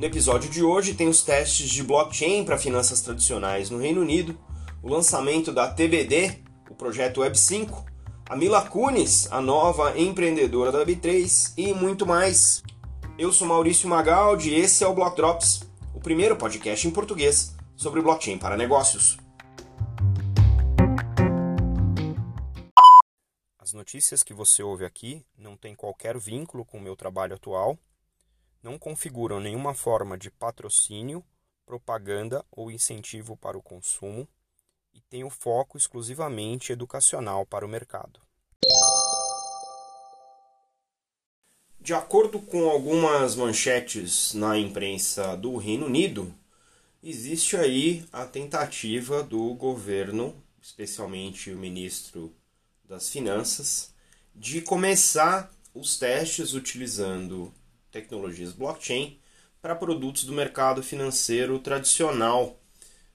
No episódio de hoje tem os testes de blockchain para finanças tradicionais no Reino Unido, o lançamento da TBD, o projeto Web5, a Mila Kunis, a nova empreendedora da Web3 e muito mais. Eu sou Maurício Magaldi e esse é o Block Drops, o primeiro podcast em português sobre blockchain para negócios. As notícias que você ouve aqui não têm qualquer vínculo com o meu trabalho atual não configuram nenhuma forma de patrocínio, propaganda ou incentivo para o consumo e têm o foco exclusivamente educacional para o mercado. De acordo com algumas manchetes na imprensa do Reino Unido, existe aí a tentativa do governo, especialmente o ministro das Finanças, de começar os testes utilizando tecnologias blockchain para produtos do mercado financeiro tradicional,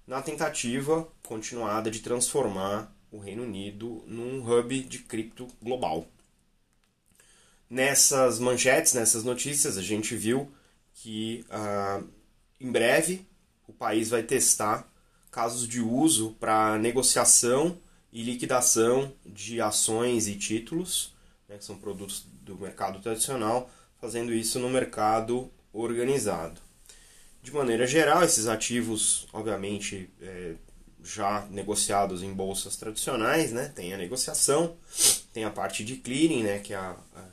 na tentativa continuada de transformar o Reino Unido num hub de cripto global. Nessas manchetes, nessas notícias, a gente viu que ah, em breve o país vai testar casos de uso para negociação e liquidação de ações e títulos, né, que são produtos do mercado tradicional, fazendo isso no mercado organizado. De maneira geral, esses ativos, obviamente, é, já negociados em bolsas tradicionais, né? tem a negociação, tem a parte de clearing, né? que é a, a,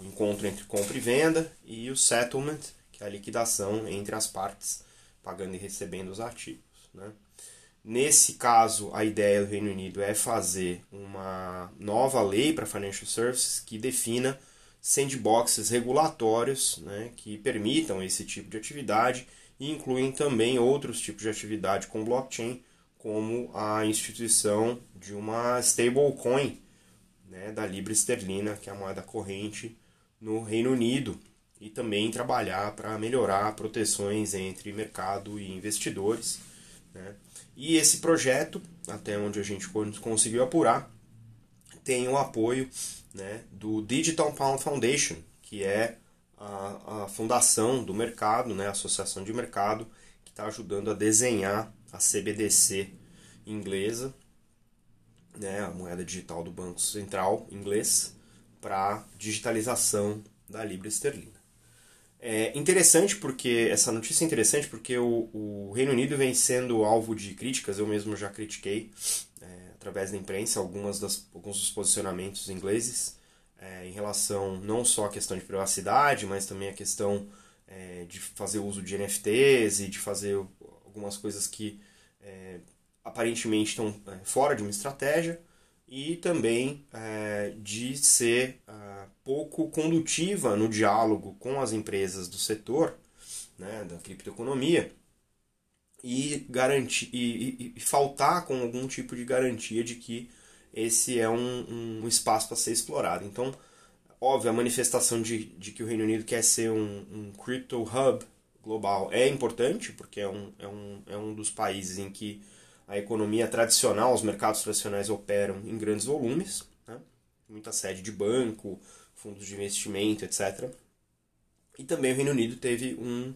o encontro entre compra e venda, e o settlement, que é a liquidação entre as partes, pagando e recebendo os ativos. Né? Nesse caso, a ideia do Reino Unido é fazer uma nova lei para financial services que defina sandboxes regulatórios né, que permitam esse tipo de atividade e incluem também outros tipos de atividade com blockchain, como a instituição de uma stablecoin né, da libra esterlina, que é a moeda corrente no Reino Unido, e também trabalhar para melhorar proteções entre mercado e investidores. Né. E esse projeto, até onde a gente conseguiu apurar, tem o apoio né, do Digital Pound Foundation, que é a, a fundação do mercado, né, a associação de mercado, que está ajudando a desenhar a CBDC inglesa, né, a moeda digital do Banco Central inglês, para digitalização da libra esterlina. É interessante porque essa notícia é interessante porque o, o Reino Unido vem sendo alvo de críticas, eu mesmo já critiquei através da imprensa algumas das, alguns dos posicionamentos ingleses é, em relação não só à questão de privacidade, mas também a questão é, de fazer uso de NFTs e de fazer algumas coisas que é, aparentemente estão é, fora de uma estratégia e também é, de ser é, pouco condutiva no diálogo com as empresas do setor né, da criptoeconomia e, garantir, e, e, e, faltar com algum tipo de garantia de que esse é um, um espaço para ser explorado. Então, óbvio, a manifestação de, de que o Reino Unido quer ser um, um crypto hub global é importante, porque é um, é, um, é um dos países em que a economia tradicional, os mercados tradicionais operam em grandes volumes, né? muita sede de banco, fundos de investimento, etc. E também o Reino Unido teve um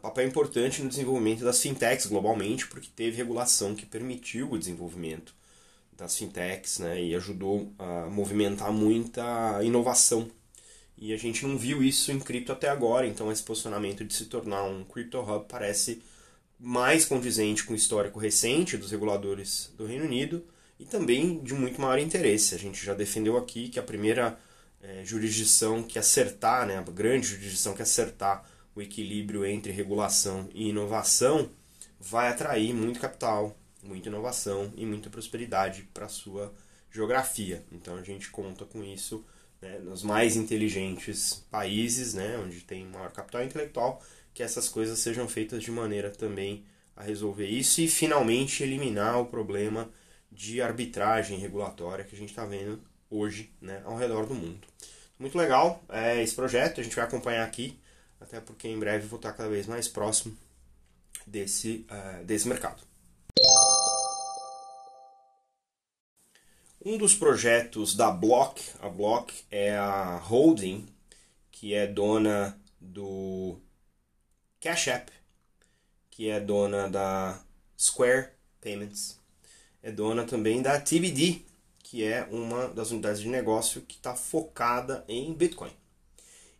papel importante no desenvolvimento das fintechs globalmente, porque teve regulação que permitiu o desenvolvimento das fintechs né, e ajudou a movimentar muita inovação. E a gente não viu isso em cripto até agora, então esse posicionamento de se tornar um crypto hub parece mais condizente com o histórico recente dos reguladores do Reino Unido e também de muito maior interesse. A gente já defendeu aqui que a primeira é, jurisdição que acertar, né, a grande jurisdição que acertar o equilíbrio entre regulação e inovação vai atrair muito capital, muita inovação e muita prosperidade para a sua geografia. Então a gente conta com isso né, nos mais inteligentes países, né, onde tem maior capital intelectual, que essas coisas sejam feitas de maneira também a resolver isso e finalmente eliminar o problema de arbitragem regulatória que a gente está vendo hoje né, ao redor do mundo. Muito legal é, esse projeto, a gente vai acompanhar aqui até porque em breve vou estar cada vez mais próximo desse, uh, desse mercado. Um dos projetos da Block, a Block é a holding que é dona do Cash App, que é dona da Square Payments, é dona também da TBD, que é uma das unidades de negócio que está focada em Bitcoin.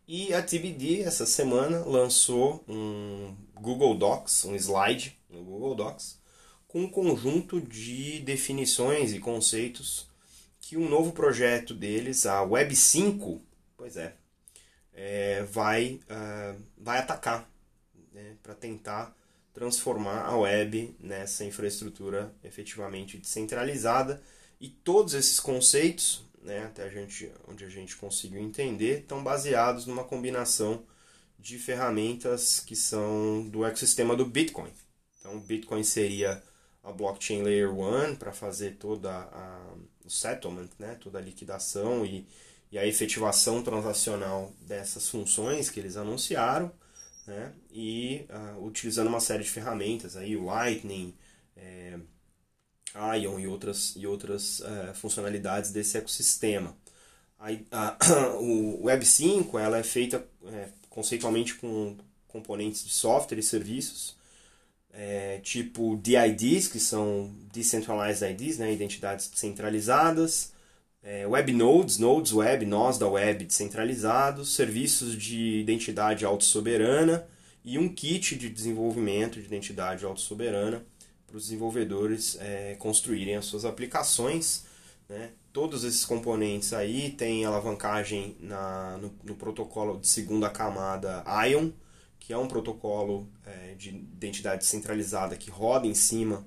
E a TBD, essa semana, lançou um Google Docs, um slide no Google Docs, com um conjunto de definições e conceitos que um novo projeto deles, a Web 5, pois é, é vai, uh, vai atacar né, para tentar transformar a web nessa infraestrutura efetivamente descentralizada e todos esses conceitos, né, até a gente, onde a gente conseguiu entender, estão baseados numa combinação de ferramentas que são do ecossistema do Bitcoin. Então, o Bitcoin seria a blockchain layer 1 para fazer toda a o settlement, né, toda a liquidação e, e a efetivação transacional dessas funções que eles anunciaram, né, e uh, utilizando uma série de ferramentas, aí, Lightning, é, Ion e outras, e outras é, funcionalidades desse ecossistema. A, a, o Web 5 ela é feita é, conceitualmente com componentes de software e serviços, é, tipo DIDs, que são Decentralized IDs, né, identidades descentralizadas, é, Web Nodes, Nodes Web, nós da web descentralizados, serviços de identidade autossoberana e um kit de desenvolvimento de identidade autossoberana para os desenvolvedores é, construírem as suas aplicações. Né? Todos esses componentes aí têm alavancagem na, no, no, protocolo de segunda camada ION, que é um protocolo é, de identidade centralizada que roda em cima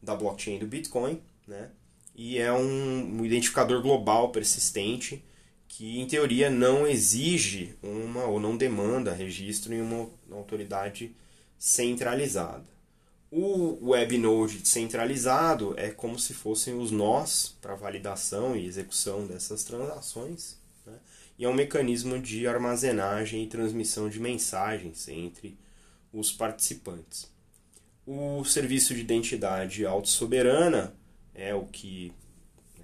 da blockchain do Bitcoin, né? E é um, identificador global persistente que, em teoria, não exige uma ou não demanda registro em uma autoridade centralizada. O WebNode descentralizado é como se fossem os nós para validação e execução dessas transações. Né? E é um mecanismo de armazenagem e transmissão de mensagens entre os participantes. O serviço de identidade autossoberana é o que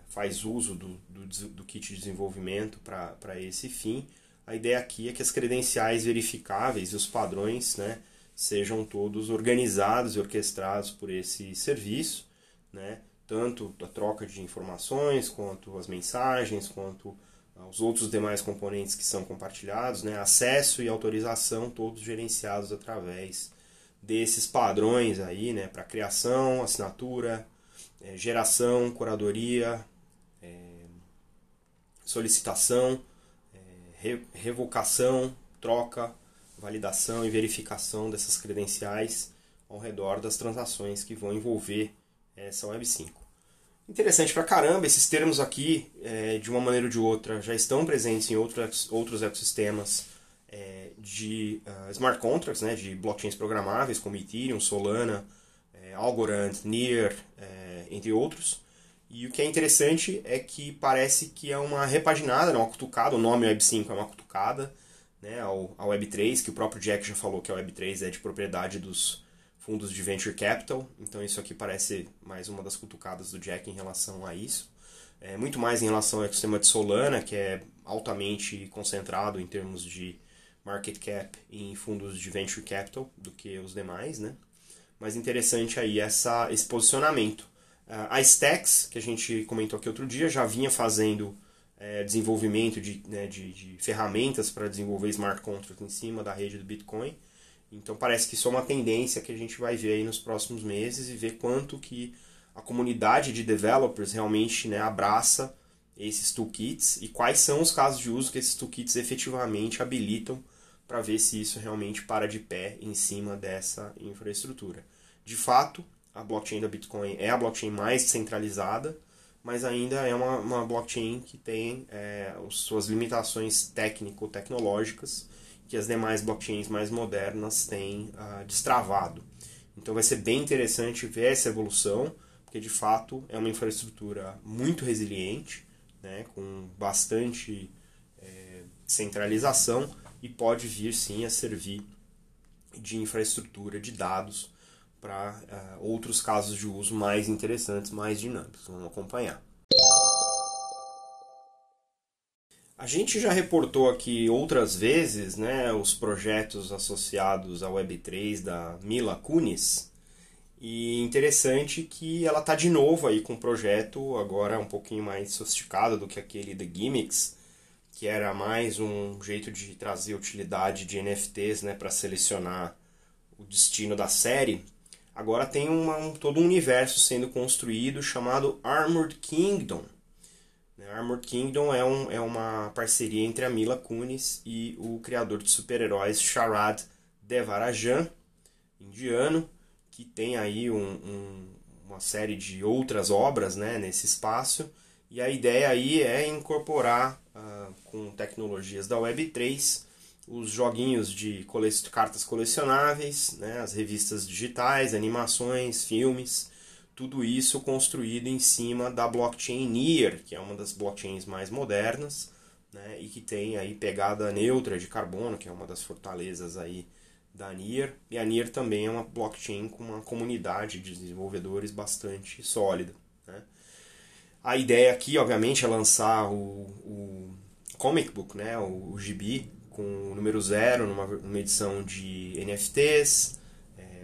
faz uso do, do, do kit de desenvolvimento para esse fim. A ideia aqui é que as credenciais verificáveis e os padrões né, sejam todos organizados e orquestrados por esse serviço, né? tanto a troca de informações, quanto as mensagens, quanto os outros demais componentes que são compartilhados, né? acesso e autorização, todos gerenciados através desses padrões aí, né? para criação, assinatura, é, geração, curadoria, é, solicitação, é, re, revocação, troca, validação e verificação dessas credenciais ao redor das transações que vão envolver essa Web 5. Interessante pra caramba, esses termos aqui, é, de uma maneira ou de outra, já estão presentes em outros, outros ecossistemas é, de uh, smart contracts, né, de blockchains programáveis, como Ethereum, Solana, Algorand, Near, entre outros. E o que é interessante é que parece que é uma repaginada, né, uma cutucada, o nome Web 5 é uma cutucada, né, ao, ao Web3, que o próprio Jack já falou que a Web3 é de propriedade dos fundos de venture capital, então isso aqui parece mais uma das cutucadas do Jack em relação a isso. É, muito mais em relação ao ecossistema de Solana, que é altamente concentrado em termos de market cap em fundos de venture capital do que os demais, né? Mas interessante aí essa, esse posicionamento. Uh, a Stacks, que a gente comentou aqui outro dia, já vinha fazendo é, desenvolvimento de, né, de, de ferramentas para desenvolver smart contracts em cima da rede do Bitcoin. Então parece que isso é uma tendência que a gente vai ver aí nos próximos meses e ver quanto que a comunidade de developers realmente né, abraça esses toolkits e quais são os casos de uso que esses toolkits efetivamente habilitam para ver se isso realmente para de pé em cima dessa infraestrutura. De fato, a blockchain da Bitcoin é a blockchain mais centralizada, mas ainda é uma, uma blockchain que tem é, suas limitações técnico-tecnológicas que as demais blockchains mais modernas têm uh, destravado. Então vai ser bem interessante ver essa evolução, porque de fato é uma infraestrutura muito resiliente, né, com bastante é, centralização e pode vir sim a servir de infraestrutura de dados para uh, outros casos de uso mais interessantes, mais dinâmicos. Vamos acompanhar. A gente já reportou aqui outras vezes né, os projetos associados à Web3 da Mila Kunis. E interessante que ela está de novo aí com um projeto agora um pouquinho mais sofisticado do que aquele The Gimmicks, que era mais um jeito de trazer utilidade de NFTs né, para selecionar o destino da série. Agora tem uma, um, todo um universo sendo construído chamado Armored Kingdom né, Armored Kingdom é, um, é uma parceria entre a Mila Kunis e o criador de super-heróis Sharad Devarajan, indiano, que tem aí um, um, uma série de outras obras né, nesse espaço. E a ideia aí é incorporar uh, com tecnologias da Web3 os joguinhos de cole cartas colecionáveis, né, as revistas digitais, animações, filmes, tudo isso construído em cima da blockchain Near, que é uma das blockchains mais modernas, né, e que tem aí pegada neutra de carbono, que é uma das fortalezas aí da Near. E a Near também é uma blockchain com uma comunidade de desenvolvedores bastante sólida. Né. A ideia aqui, obviamente, é lançar o, o comic book, né, o, o gibi, com o número zero, numa, numa edição de NFTs,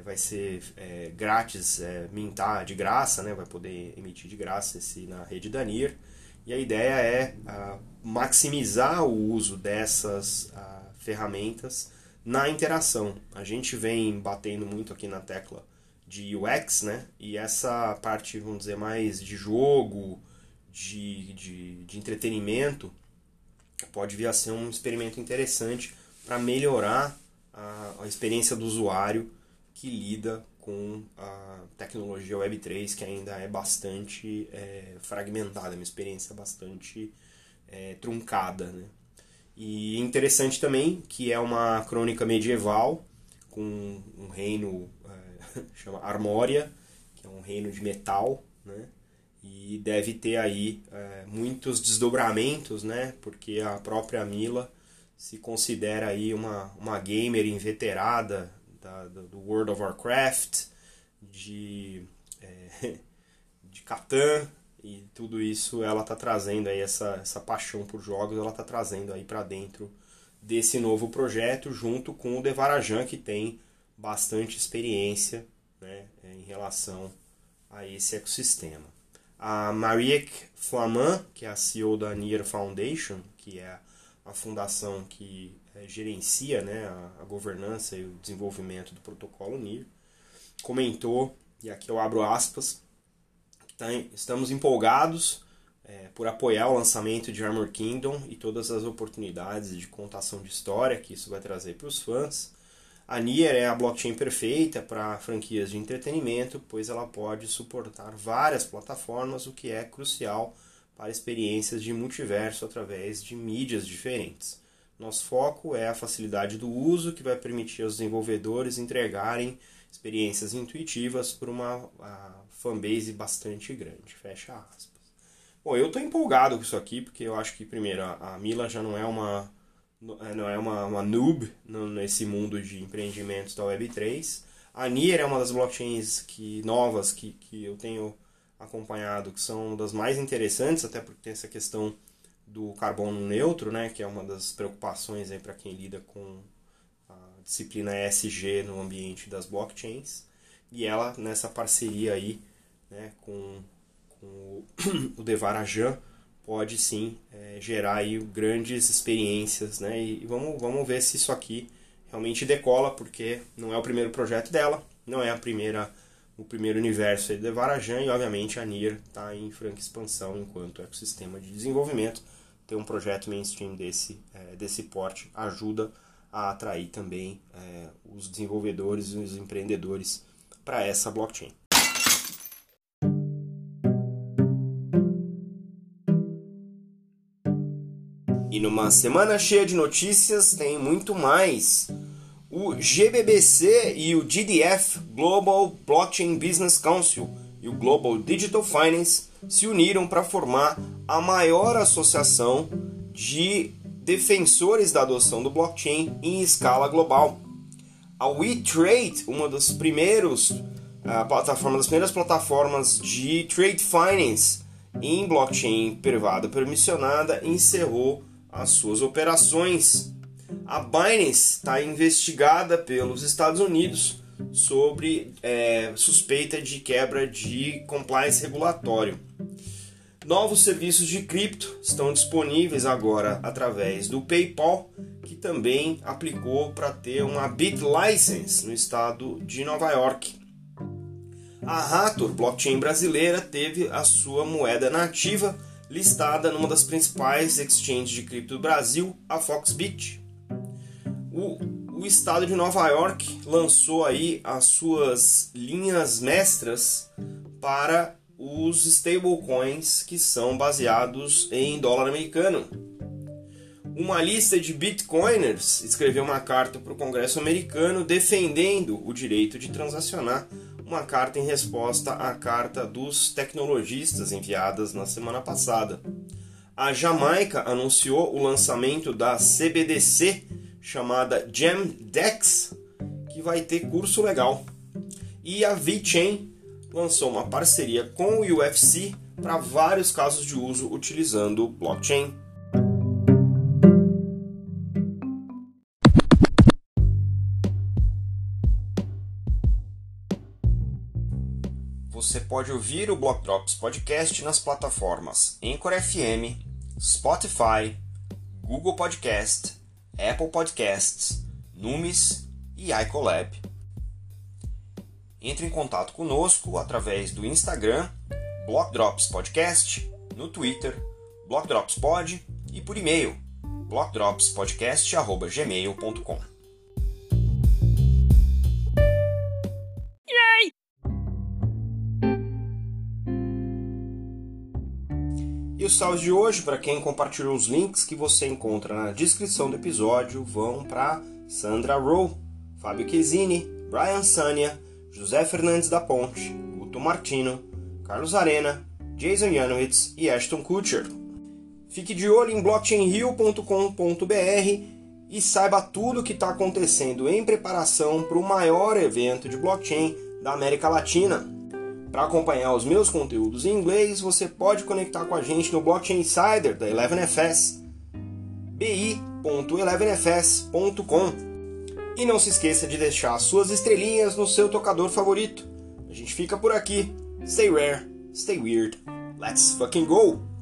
vai ser é, grátis, é, mintar de graça, né? vai poder emitir de graça esse na rede da NIR. E a ideia é a, maximizar o uso dessas a, ferramentas na interação. A gente vem batendo muito aqui na tecla de UX, né? E essa parte, vamos dizer, mais de jogo, de, de, de entretenimento, pode vir a ser um experimento interessante para melhorar a, a experiência do usuário que lida com a tecnologia Web3, que ainda é bastante é, fragmentada, é uma experiência bastante é, truncada. Né? E interessante também que é uma crônica medieval com um reino é, chama Armória, que é um reino de metal, né? E deve ter aí é, muitos desdobramentos, né? porque a própria Mila se considera aí uma, uma gamer inveterada da, do World of Warcraft, de, é, de Catan, e tudo isso ela está trazendo aí essa, essa paixão por jogos, ela está trazendo aí para dentro desse novo projeto, junto com o Devarajan, que tem bastante experiência né, em relação a esse ecossistema. A Marieke Flamand, que é a CEO da Nier Foundation, que é a fundação que é, gerencia né, a, a, governança e o desenvolvimento do protocolo NIR, comentou, e aqui eu abro aspas, estamos empolgados é, por apoiar o lançamento de Armor Kingdom e todas as oportunidades de contação de história que isso vai trazer para os fãs. A Nier é a blockchain perfeita para franquias de entretenimento, pois ela pode suportar várias plataformas, o que é crucial para experiências de multiverso através de mídias diferentes. Nosso foco é a facilidade do uso, que vai permitir aos desenvolvedores entregarem experiências intuitivas por uma fanbase bastante grande. Fecha aspas. Bom, eu estou empolgado com isso aqui, porque eu acho que, primeiro, a Mila já não é uma, não é uma, uma noob nesse mundo de empreendimentos da Web3. A Nier é uma das blockchains que, novas que, que eu tenho acompanhado, que são das mais interessantes, até porque tem essa questão do carbono neutro, né, que é uma das preocupações para quem lida com a disciplina ESG no ambiente das blockchains. E ela, nessa parceria aí né, com, com o Devarajan, pode sim é, gerar aí grandes experiências. Né, e vamos, vamos ver se isso aqui realmente decola, porque não é o primeiro projeto dela, não é a primeira o primeiro universo aí do Devarajan e obviamente a NIR está em franca expansão enquanto ecossistema de desenvolvimento ter um projeto mainstream desse, é, desse porte ajuda a atrair também é, os desenvolvedores e os empreendedores para essa blockchain. E numa semana cheia de notícias tem muito mais. O GBBC e o GDF Global Blockchain Business Council e o Global Digital Finance se uniram para formar a maior associação de defensores da adoção do blockchain em escala global. A WeTrade, uma dos primeiros a plataforma das primeiras plataformas de trade finance em blockchain privada permissionada, encerrou as suas operações. A Binance está investigada pelos Estados Unidos sobre é, suspeita de quebra de compliance regulatório. Novos serviços de cripto estão disponíveis agora através do PayPal, que também aplicou para ter uma BitLicense no estado de Nova York. A Rator, blockchain brasileira, teve a sua moeda nativa listada numa das principais exchanges de cripto do Brasil, a Foxbit. O, o estado de Nova York lançou aí as suas linhas mestras para os stablecoins que são baseados em dólar americano. Uma lista de bitcoiners escreveu uma carta para o Congresso americano defendendo o direito de transacionar uma carta em resposta à carta dos tecnologistas enviadas na semana passada. A Jamaica anunciou o lançamento da CBDC chamada GemDex, que vai ter curso legal. E a VeChain lançou uma parceria com o UFC para vários casos de uso utilizando blockchain. Pode ouvir o Block Drops Podcast nas plataformas Anchor FM, Spotify, Google Podcast, Apple Podcasts, Numis e iColab. Entre em contato conosco através do Instagram, Block Drops Podcast, no Twitter, Block Drops Pod e por e-mail, blockdropspodcast.gmail.com. salves de hoje, para quem compartilhou os links que você encontra na descrição do episódio, vão para Sandra Rowe, Fábio Chiesini, Brian Sania, José Fernandes da Ponte, Guto Martino, Carlos Arena, Jason Janowitz e Ashton Kutcher. Fique de olho em blockchainrio.com.br e saiba tudo o que está acontecendo em preparação para o maior evento de blockchain da América Latina. Para acompanhar os meus conteúdos em inglês, você pode conectar com a gente no Blockchain Insider da 11FS, bi.11fs.com. E não se esqueça de deixar suas estrelinhas no seu tocador favorito. A gente fica por aqui. Stay rare, stay weird. Let's fucking go!